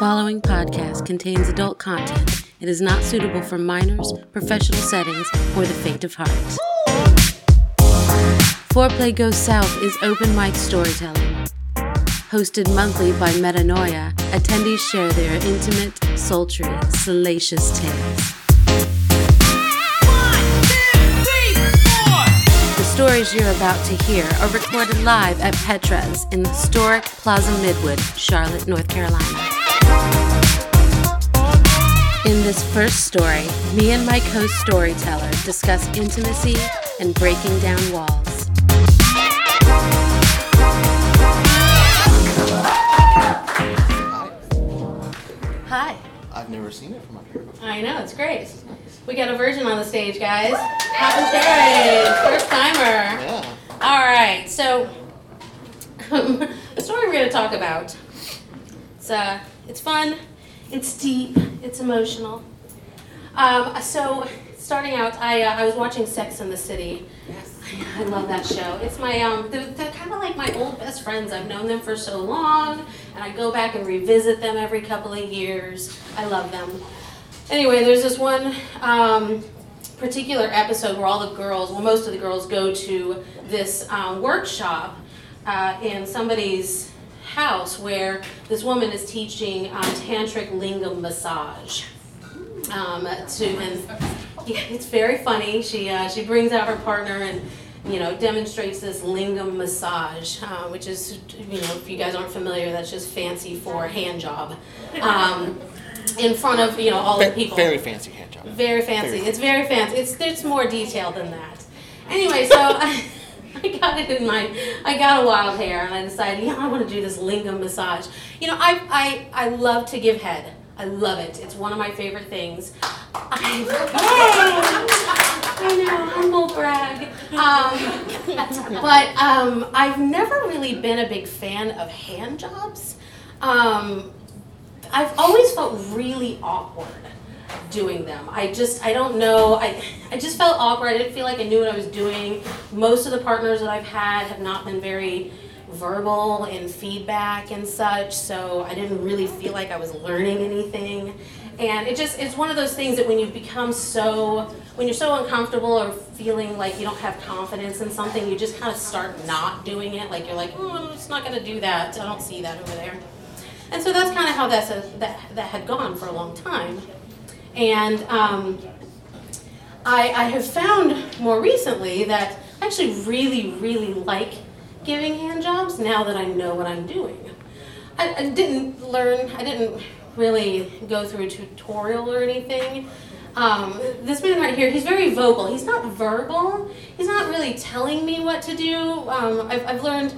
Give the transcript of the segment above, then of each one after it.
following podcast contains adult content. It is not suitable for minors, professional settings, or the faint of heart. Foreplay Goes South is open mic storytelling. Hosted monthly by Metanoia, attendees share their intimate, sultry, salacious tales. The stories you're about to hear are recorded live at Petra's in historic Plaza Midwood, Charlotte, North Carolina. In this first story, me and my co storyteller discuss intimacy and breaking down walls. Hi. I've never seen it from up here before. I know, it's great. We got a virgin on the stage, guys. Happy Cherry, first timer. Yeah. All right, so the story we're going to talk about. It's uh, it's fun, it's deep, it's emotional. Um, so starting out, I uh, I was watching Sex in the City. Yes, I love that show. It's my um, they're, they're kind of like my old best friends. I've known them for so long, and I go back and revisit them every couple of years. I love them. Anyway, there's this one um, particular episode where all the girls, well, most of the girls go to this um, workshop uh, in somebody's house where this woman is teaching um, tantric lingam massage. Um, to and yeah, it's very funny. She uh, she brings out her partner and you know demonstrates this lingam massage, uh, which is you know if you guys aren't familiar, that's just fancy for hand job. Um, in front of you know all the people. Very fancy hand job. Very fancy. Very It's very fancy. It's there's more detailed than that. Anyway, so I, got it in my I got a wild hair and I decided, yeah, I want to do this lingam massage. You know, I I I love to give head. I love it. It's one of my favorite things. I, I know, humble brag. Um, but um, I've never really been a big fan of hand jobs. Um, I've always felt really awkward doing them. I just I don't know. I I just felt awkward. I didn't feel like I knew what I was doing. Most of the partners that I've had have not been very verbal in feedback and such, so I didn't really feel like I was learning anything. And it just it's one of those things that when you become so when you're so uncomfortable or feeling like you don't have confidence in something, you just kind of start not doing it. Like you're like, oh, I'm just not gonna do that. I don't see that over there. And so that's kind of how that's a, that that had gone for a long time. And um, I, I have found more recently that I actually really, really like giving hand jobs now that I know what I'm doing. I, I didn't learn, I didn't really go through a tutorial or anything. Um, this man right here, he's very vocal. He's not verbal. He's not really telling me what to do. Um, I've, I've learned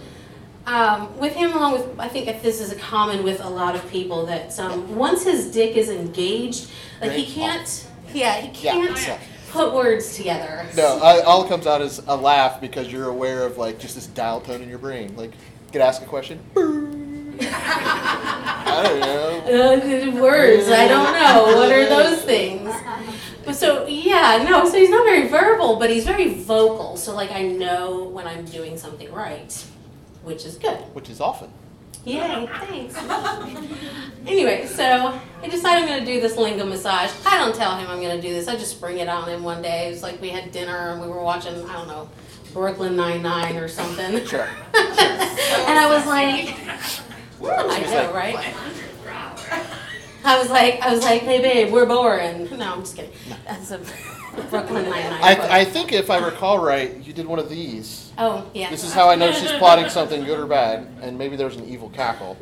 um, with him, along with, I think this is a common with a lot of people, that um, once his dick is engaged, like he can't, yeah, he can't so- put words together. No, I, all it comes out is a laugh because you're aware of like just this dial tone in your brain. Like, you could ask a question. I don't know. Uh, words, I don't know. What are those things? But so yeah, no. So he's not very verbal, but he's very vocal. So like I know when I'm doing something right, which is good. Which is often. Yay, thanks. anyway, so I decided I'm going to do this lingam massage. I don't tell him I'm going to do this. I just spring it on him one day. It's like we had dinner and we were watching, I don't know, Brooklyn Nine-Nine or something. Sure. and I was like, hmm, I know, right? I was like, I was like, hey babe, we're boring. No, I'm just kidding. That's a Brooklyn Nine-Nine. I, I think if I recall right, you did one of these. Oh, yeah. This is how I know she's plotting something good or bad, and maybe there's an evil cackle.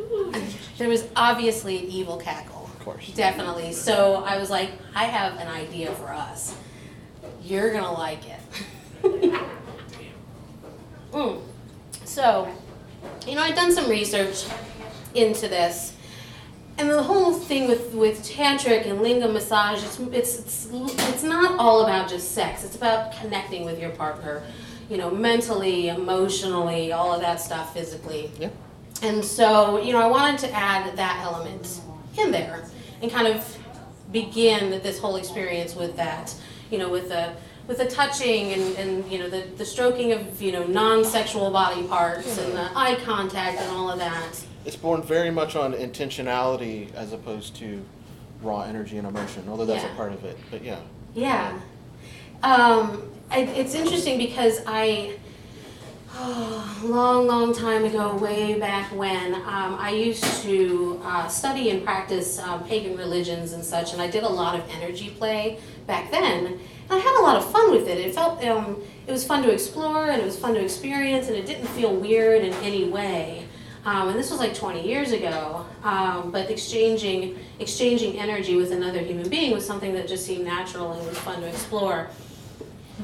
There was obviously an evil cackle. Of course. Definitely. So I was like, I have an idea for us. You're gonna like it. Mm. So, you know, I've done some research into this, and the whole thing with with tantric and lingam massage, it's it's it's, it's not all about just sex. It's about connecting with your partner, you know, mentally, emotionally, all of that stuff, physically. Yeah. And so, you know, I wanted to add that element in there and kind of begin this whole experience with that, you know, with the with the touching and, and you know the, the stroking of you know non-sexual body parts and the eye contact and all of that. it's born very much on intentionality as opposed to raw energy and emotion, although that's Yeah. a part of it. But yeah. Yeah. Um, it, it's interesting because I, long, long time ago, way back when, um, I used to uh, study and practice um, pagan religions and such, and I did a lot of energy play back then. And I had a lot of fun with it. It felt, um, it was fun to explore and it was fun to experience, and it didn't feel weird in any way. Um, and this was like 20 years ago. Um, but exchanging exchanging energy with another human being was something that just seemed natural and was fun to explore.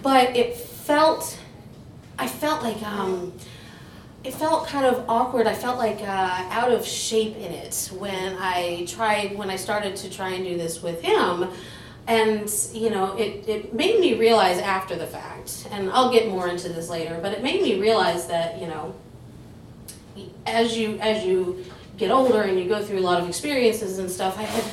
But it felt, I felt like um, it felt kind of awkward. I felt like uh, out of shape in it when I tried when I started to try and do this with him. And you know, it, it made me realize after the fact, and I'll get more into this later, but it made me realize that, you know, as you as you get older and you go through a lot of experiences and stuff, I had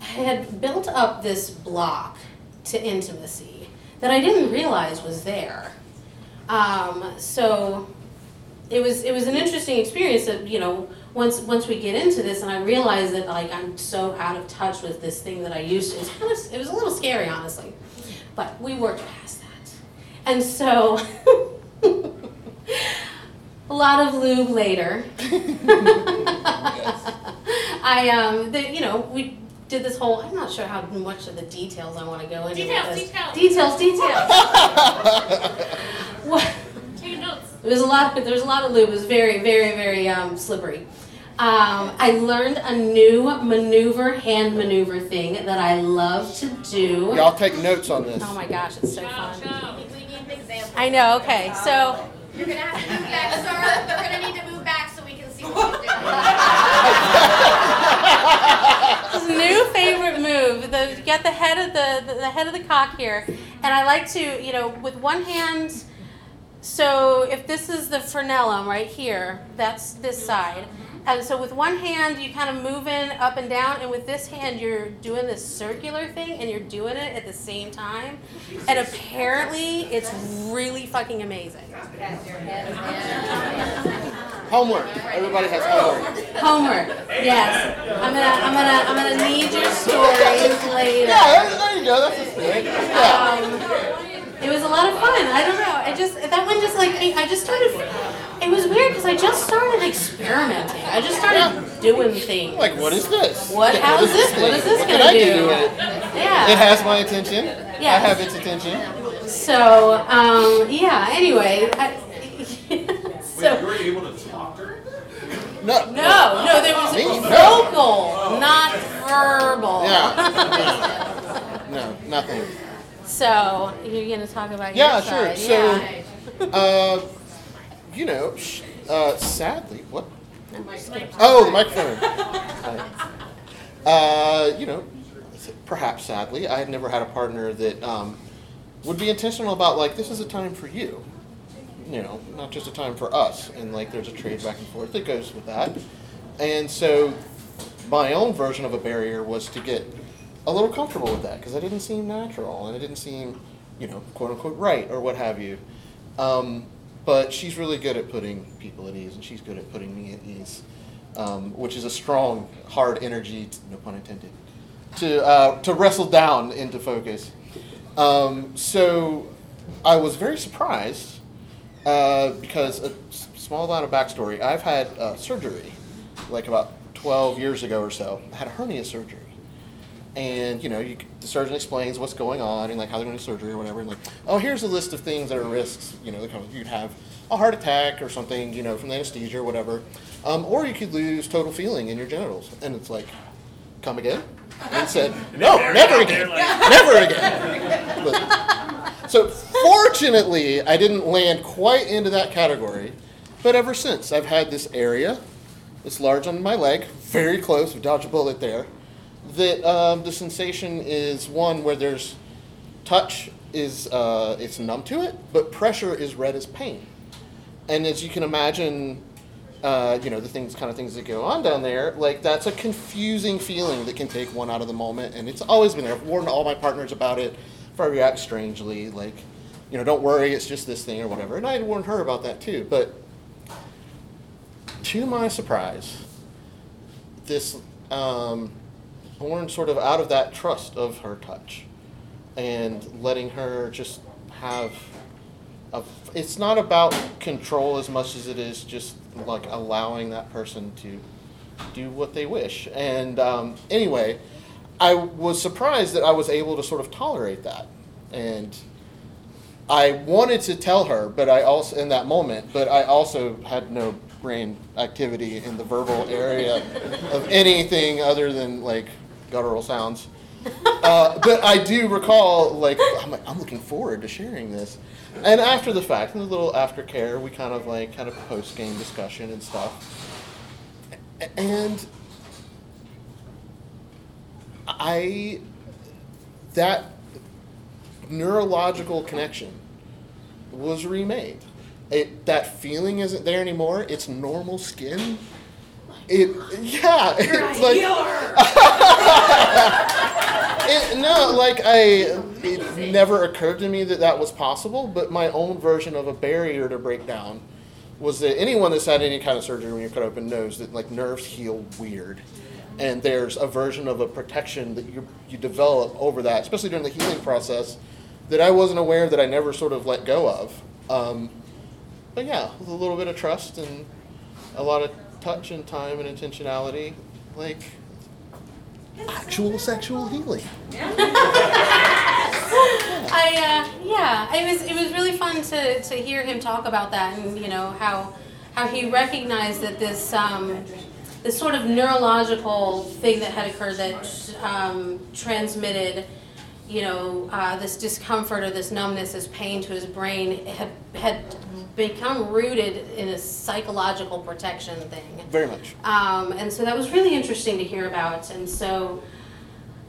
I had built up this block to intimacy that I didn't realize was there. Um, so it was it was an interesting experience that you know once once we get into this and I realized that like I'm so out of touch with this thing that I used to. It's kind of it was a little scary honestly, but we worked past that, and so. A lot of lube later. I um, the, you know, we did this whole. I'm not sure how much of the details I want to go into. with Details, this. details. details, details. What- Take notes. There was a lot. There was a lot of lube. It was very, very, very um, slippery. Um, I learned a new maneuver, hand maneuver thing that I love to do. Y'all take notes on this. Oh my gosh, it's so Go, fun. go. We need an example. I know. Okay, so. You're gonna have to move back, sir. You're gonna need to move back so we can see what you're doing. New favorite move. The the head of the, the the head of the cock here, and I like to you know with one hand. So if this is the frenulum right here, that's this side. And so with one hand you kind of move in up and down, and with this hand you're doing this circular thing, and you're doing it at the same time. And apparently it's really fucking amazing. Homework. Everybody has homework. Homework. Yes. I'm gonna I'm gonna I'm gonna need your stories later. Yeah, there, there you go. That's just good. Yeah. Um, it was a lot of fun. I don't know. I just that one just like I just started. It was weird because I just started experimenting. I just started doing things. Like, what is this? What? How is this? What is this What can gonna I do? to it? Yeah. It has my attention. Yes. I have its attention. So um, yeah. Anyway. I, so Wait, you were able to talk to her? No. no, no, there was Me? No. vocal, not verbal. Yeah. No, nothing. So you're gonna talk about Yeah, your sure. side. So, yeah. uh, you know, sh- uh, sadly, what? Oh, the microphone. Uh, you know, perhaps sadly, I had never had a partner that um, would be intentional about like this is a time for you. You know, not just a time for us, and like there's a trade back and forth that goes with that. And so, my own version of a barrier was to get a little comfortable with that because it didn't seem natural and it didn't seem, you know, quote unquote right or what have you. Um, but she's really good at putting people at ease, and she's good at putting me at ease, um, which is a strong, hard energy, t- no pun intended, to uh, to wrestle down into focus. Um, so I was very surprised uh, because a s- small amount of backstory. I've had uh, surgery, like about 12 years ago or so. I had a hernia surgery. And you know you, the surgeon explains what's going on and like how they're going to do surgery or whatever. And like oh here's a list of things that are risks you know kind of- you'd have a heart attack or something you know from the anesthesia or whatever. Um, or you could lose total feeling in your genitals. And it's like come again? And said no never again. Never again. But- so fortunately i didn't land quite into that category but ever since i've had this area it's large on my leg very close dodge a bullet there that um, the sensation is one where there's touch is uh, it's numb to it, but pressure is read as pain. And as you can imagine, uh, you know the things kind of things that go on down there, like that's a confusing feeling that can take one out of the moment. And it's always been there. I've warned all my partners about it. If I react strangely, like you know, don't worry, it's just this thing or whatever. And I had warned her about that too. But to my surprise, this um, born sort of out of that trust of her touch and letting her just have a, it's not about control as much as it is just like allowing that person to do what they wish and um, anyway i was surprised that i was able to sort of tolerate that and i wanted to tell her but i also in that moment but i also had no brain activity in the verbal area of anything other than like guttural sounds uh, but I do recall, like, I'm, like, I'm looking forward to sharing this. And after the fact, in the little aftercare, we kind of like kind of post game discussion and stuff. And I, that neurological connection was remade. It that feeling isn't there anymore. It's normal skin. It yeah. It's like it, no, like I, it never occurred to me that that was possible. But my own version of a barrier to break down was that anyone that's had any kind of surgery when you're cut open knows that like nerves heal weird, and there's a version of a protection that you you develop over that, especially during the healing process, that I wasn't aware that I never sort of let go of. Um, but yeah, with a little bit of trust and a lot of touch and time and intentionality, like actual sexual healing. Yeah. I uh, yeah, it was it was really fun to, to hear him talk about that and you know how how he recognized that this um, this sort of neurological thing that had occurred that um, transmitted you know uh, this discomfort or this numbness, this pain to his brain had had become rooted in a psychological protection thing. Very much. Um, and so that was really interesting to hear about. And so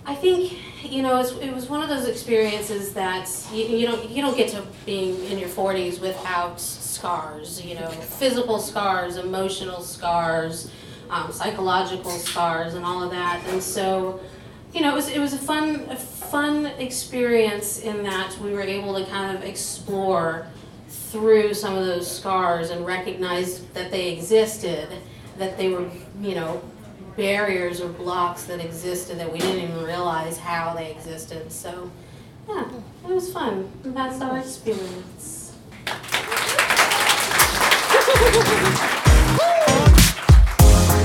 I think you know it was one of those experiences that you, you don't you don't get to being in your 40s without scars. You know, physical scars, emotional scars, um, psychological scars, and all of that. And so. You know, it was, it was a fun a fun experience in that we were able to kind of explore through some of those scars and recognize that they existed, that they were, you know, barriers or blocks that existed that we didn't even realize how they existed. So, yeah, it was fun. That's our experience.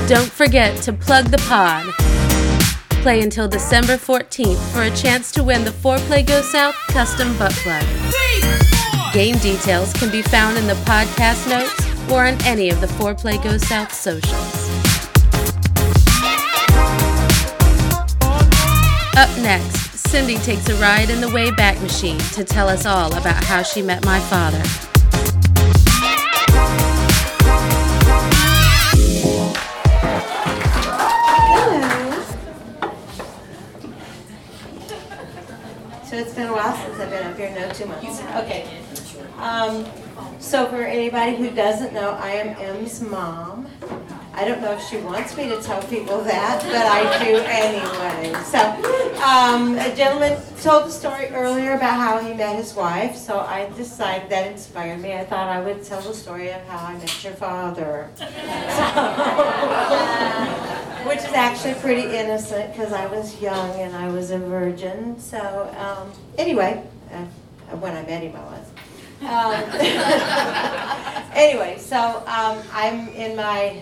Don't forget to plug the pod. Play until December 14th for a chance to win the Foreplay Go South custom butt plug. Game details can be found in the podcast notes or on any of the Foreplay Go South socials. Up next, Cindy takes a ride in the Wayback Machine to tell us all about how she met my father. So it's been a while since I've been up here, no, two months. Okay. Um, so for anybody who doesn't know, I am M's mom. I don't know if she wants me to tell people that, but I do anyway. So, um, a gentleman told the story earlier about how he met his wife, so I decided that inspired me. I thought I would tell the story of how I met your father. Which is actually pretty innocent because I was young and I was a virgin. So, um, anyway, uh, when I met him, I was. Um, anyway, so um, I'm in my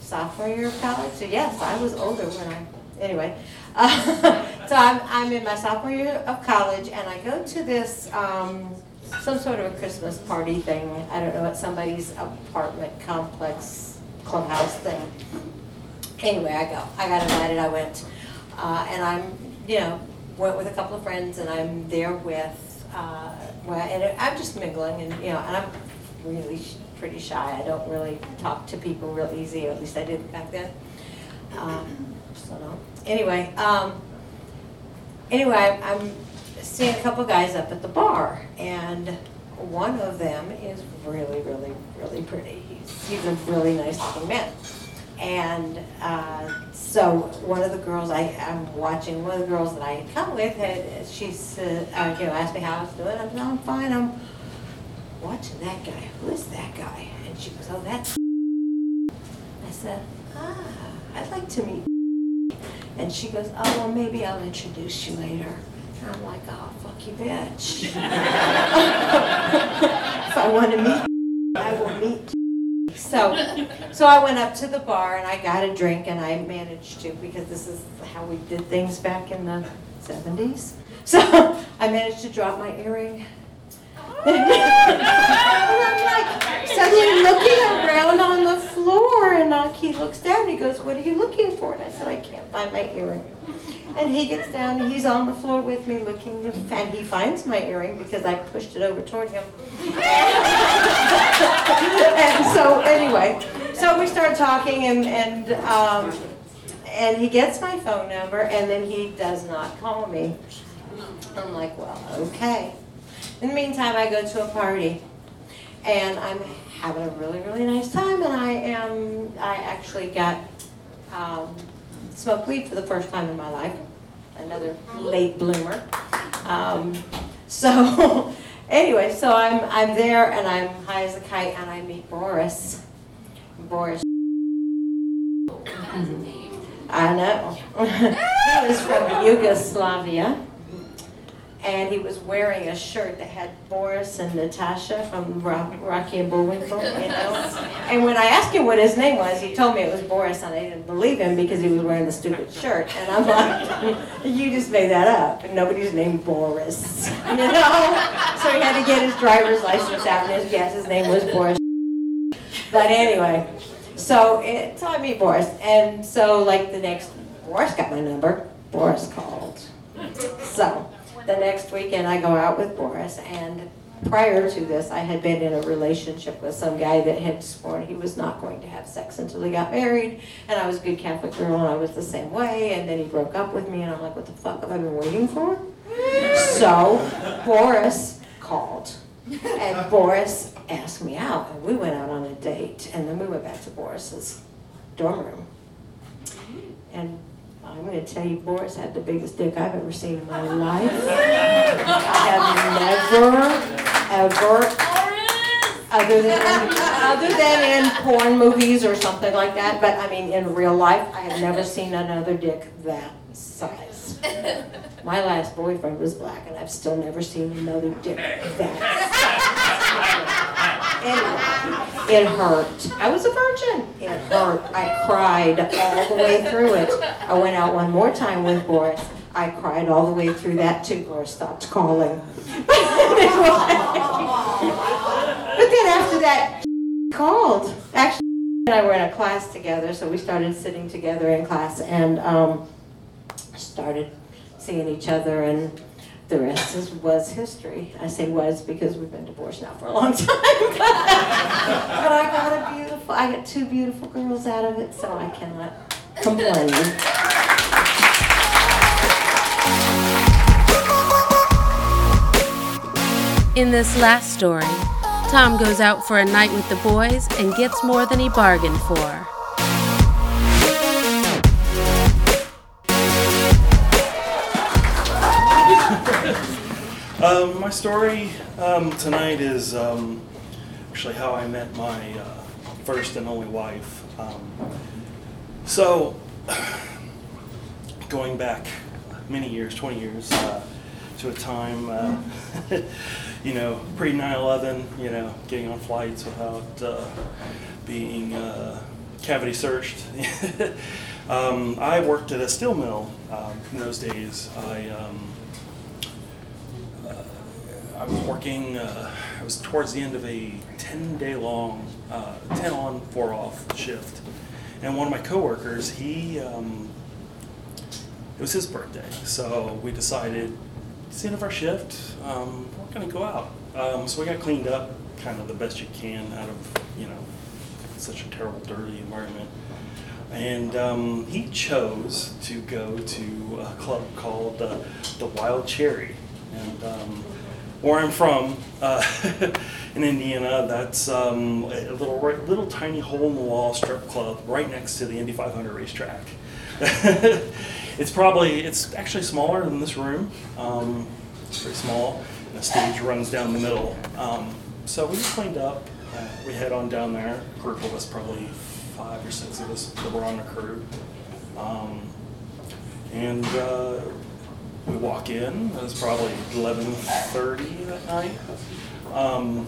sophomore year of college. So, yes, I was older when I. Anyway, uh, so I'm, I'm in my sophomore year of college and I go to this. Um, some sort of a Christmas party thing. I don't know, at somebody's apartment complex clubhouse thing anyway, I go. I got invited. I went, uh, and I'm, you know, went with a couple of friends, and I'm there with, uh, well, and I'm just mingling, and you know, and I'm really pretty shy. I don't really talk to people real easy, or at least I didn't back then. Um, so no. Anyway, um, anyway, I'm seeing a couple guys up at the bar, and one of them is really, really, really pretty. He's, he's a really nice looking man. And uh, so one of the girls I, I'm watching, one of the girls that I had come with, had, she said, uh, you know, asked me how I was doing. I'm, no, I'm fine. I'm watching that guy. Who is that guy? And she goes, oh, that's. I said, ah. I'd like to meet. And she goes, oh, well, maybe I'll introduce you later. And I'm like, oh, fuck you, bitch. if I want to meet. So, so I went up to the bar and I got a drink and I managed to because this is how we did things back in the 70s. So I managed to drop my earring. Oh. and I'm like suddenly looking around on the floor and uh, he looks down and he goes, what are you looking for? And I said, I can't find my earring. And he gets down and he's on the floor with me looking and he finds my earring because I pushed it over toward him. and so anyway, so we start talking and and um, and he gets my phone number and then he does not call me. I'm like, well, okay. In the meantime, I go to a party and I'm having a really really nice time and I am I actually got um, smoked weed for the first time in my life. Another late bloomer. Um, so anyway, so I'm I'm there and I'm high as a kite and I meet Boris. Boris. I know. he was from Yugoslavia. And he was wearing a shirt that had Boris and Natasha from Ro- Rocky and Bullwinkle, you know. And when I asked him what his name was, he told me it was Boris, and I didn't believe him because he was wearing the stupid shirt. And I'm like, you just made that up, and nobody's named Boris, you know. So he had to get his driver's license out, and his guess his name was Boris. But anyway, so it taught me Boris, and so like the next, Boris got my number. Boris called. So the next weekend I go out with Boris and prior to this I had been in a relationship with some guy that had sworn he was not going to have sex until he got married and I was a good Catholic girl and I was the same way and then he broke up with me and I'm like what the fuck have I been waiting for? So Boris called and Boris asked me out and we went out on a date and then we went back to Boris's dorm room and I'm going to tell you, Boris had the biggest dick I've ever seen in my life. I have never, ever, other than other than in porn movies or something like that, but I mean in real life, I have never seen another dick that size. My last boyfriend was black, and I've still never seen another dick that size. Anyway, it hurt. I was a virgin. It hurt. I cried all the way through it. I went out one more time with Boris. I cried all the way through that too. Boris stopped calling. but then after that, called. Actually, and I were in a class together, so we started sitting together in class and um, started seeing each other and the rest is, was history. I say was because we've been divorced now for a long time. but I got a beautiful, I got two beautiful girls out of it, so I cannot complain. In this last story, Tom goes out for a night with the boys and gets more than he bargained for. Um, my story um, tonight is um, actually how I met my uh, first and only wife. Um, so, going back many years, 20 years, uh, to a time, uh, you know, pre 9 11, you know, getting on flights without uh, being uh, cavity searched. um, I worked at a steel mill um, in those days. I I was working, uh, I was towards the end of a 10 day long, uh, 10 on, 4 off shift. And one of my coworkers, he, um, it was his birthday. So we decided, it's the end of our shift, um, we're going to go out. Um, so we got cleaned up kind of the best you can out of, you know, such a terrible, dirty environment. And um, he chose to go to a club called uh, the Wild Cherry. And um, where I'm from, uh, in Indiana, that's um, a little little tiny hole in the wall strip club right next to the Indy 500 racetrack. it's probably it's actually smaller than this room. Um, it's pretty small, and the stage runs down the middle. Um, so we just cleaned up. Uh, we head on down there. A group of us, probably five or six of us that were on the crew. Um, and uh, we walk in. It was probably eleven thirty that night. Um,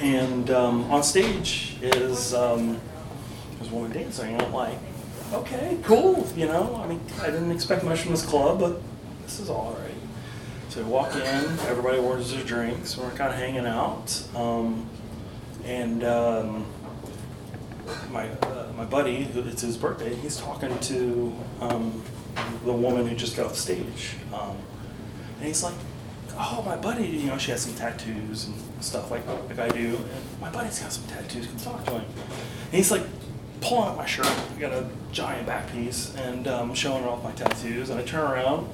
and um, on stage is um, a woman dancing. I'm like, okay, cool. You know, I mean, I didn't expect much from this club, but this is all right. So we walk in. Everybody orders their drinks. We're kind of hanging out. Um, and um, my uh, my buddy, it's his birthday, he's talking to um, the woman who just got off stage, um, and he's like, "Oh, my buddy, you know, she has some tattoos and stuff like like I do. My buddy's got some tattoos. Come talk to him." And he's like pulling up my shirt. I got a giant back piece and um, showing her off my tattoos. And I turn around.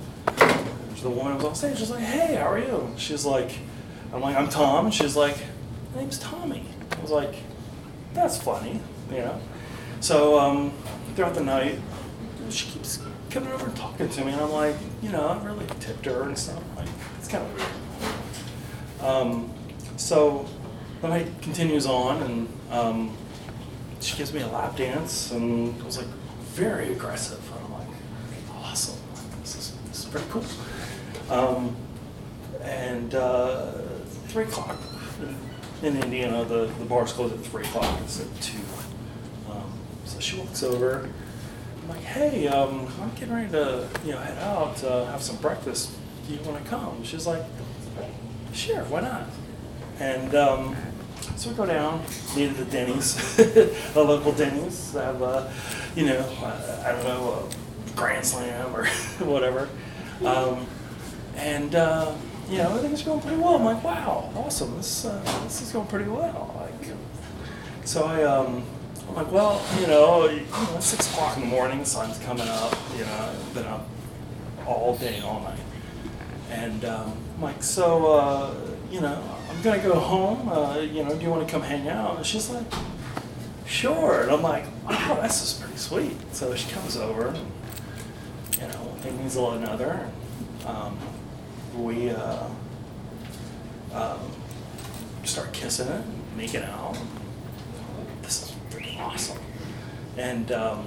The woman who was on stage. She's like, "Hey, how are you?" She's like, "I'm like, I'm Tom." And she's like, "My name's Tommy." I was like, "That's funny," you know. So um, throughout the night, she keeps coming over and talking to me, and I'm like, you know, I really tipped her and stuff. Like, it's kind of weird. Um, so the night continues on, and um, she gives me a lap dance, and it was like very aggressive. And I'm like, awesome, this is, this is pretty cool. Um, and uh, three o'clock in Indiana, the, the bars close at three o'clock. It's at two. Um, so she walks over. Like, hey, um, I'm getting ready to you know head out, uh, have some breakfast. Do you want to come? She's like, sure, why not? And um, so we go down, near the Denny's, the local Denny's. I Have a, you know, uh, I don't know, a Grand Slam or whatever. Um, and uh, you know, everything's going pretty well. I'm like, wow, awesome. This uh, this is going pretty well. Like, so I um, I'm like, well, you know, it's six o'clock in the morning, the sun's coming up. You know, I've been up all day, all night, and um, I'm like, so uh, you know, I'm gonna go home. Uh, you know, do you want to come hang out? And she's like, sure. And I'm like, oh, this is pretty sweet. So she comes over, and, you know, one thing a lot another. Um, we uh, um, start kissing it, making out. This is freaking awesome. And um,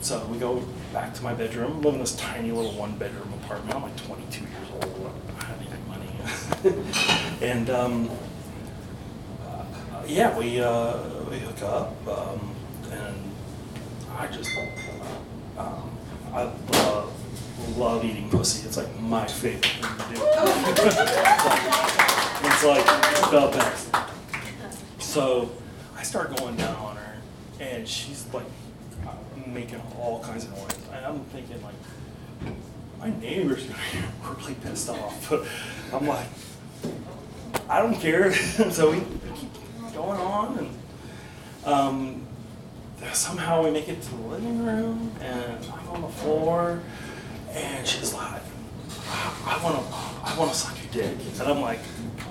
so we go back to my bedroom, live in this tiny little one bedroom apartment. I'm like 22 years old. I don't have any money. and um, uh, yeah, we, uh, we hook up. Um, and I just, um, I love, love eating pussy. It's like my favorite thing to do. it's like the best. So I start going down and she's like making all kinds of noise. And I'm thinking like, my neighbor's be really pissed off. But I'm like, I don't care. so we keep going on, and um, somehow we make it to the living room, and I'm on the floor, and she's like, I want to, I want to suck your dick, and I'm like,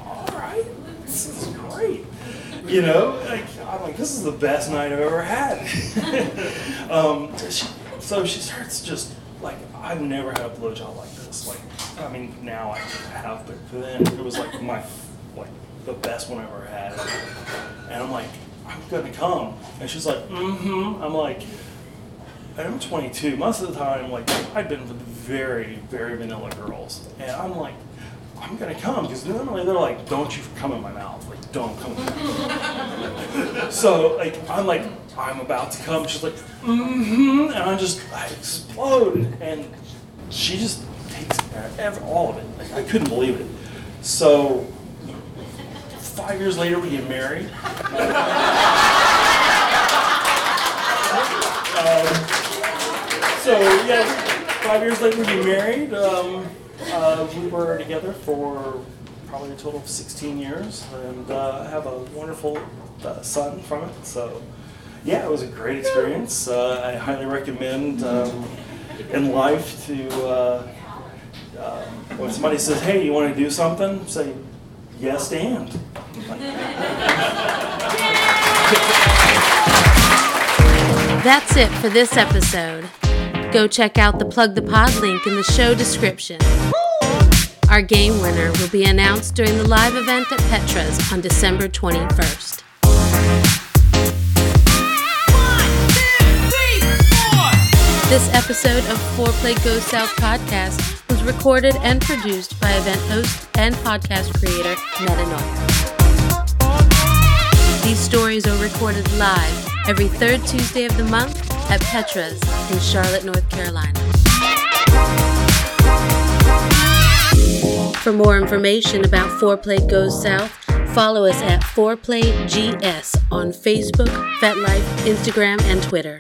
all right, this is great, you know, like I'm like, this is the best night I've ever had. um, she, so she starts just like, I've never had a blowjob like this. Like, I mean, now I have, but then it was like my, like the best one I ever had, and I'm like, I'm gonna come, and she's like, mm-hmm. I'm like. I'm 22. Most of the time, like I've been with very, very vanilla girls, and I'm like, I'm gonna come because normally they're like, "Don't you come in my mouth!" Like, "Don't come." So like, I'm like, I'm about to come. She's like, mm-hmm, and I just, I explode, and she just takes every, all of it. Like, I couldn't believe it. So five years later, we get married. Um, so yeah, five years later we get married. Um, uh, we were together for probably a total of 16 years, and uh, have a wonderful uh, son from it. So yeah, it was a great experience. Uh, I highly recommend um, in life to uh, uh, when somebody says, "Hey, you want to do something?" Say, "Yes, and." That's it for this episode. Go check out the Plug the Pod link in the show description. Our game winner will be announced during the live event at Petra's on December 21st. This episode of Foreplay Go South podcast was recorded and produced by event host and podcast creator Meta North. These stories are recorded live every third Tuesday of the month at Petra's in Charlotte, North Carolina. For more information about Foreplay Goes South, follow us at ForePlayGS on Facebook, FetLife, Instagram, and Twitter.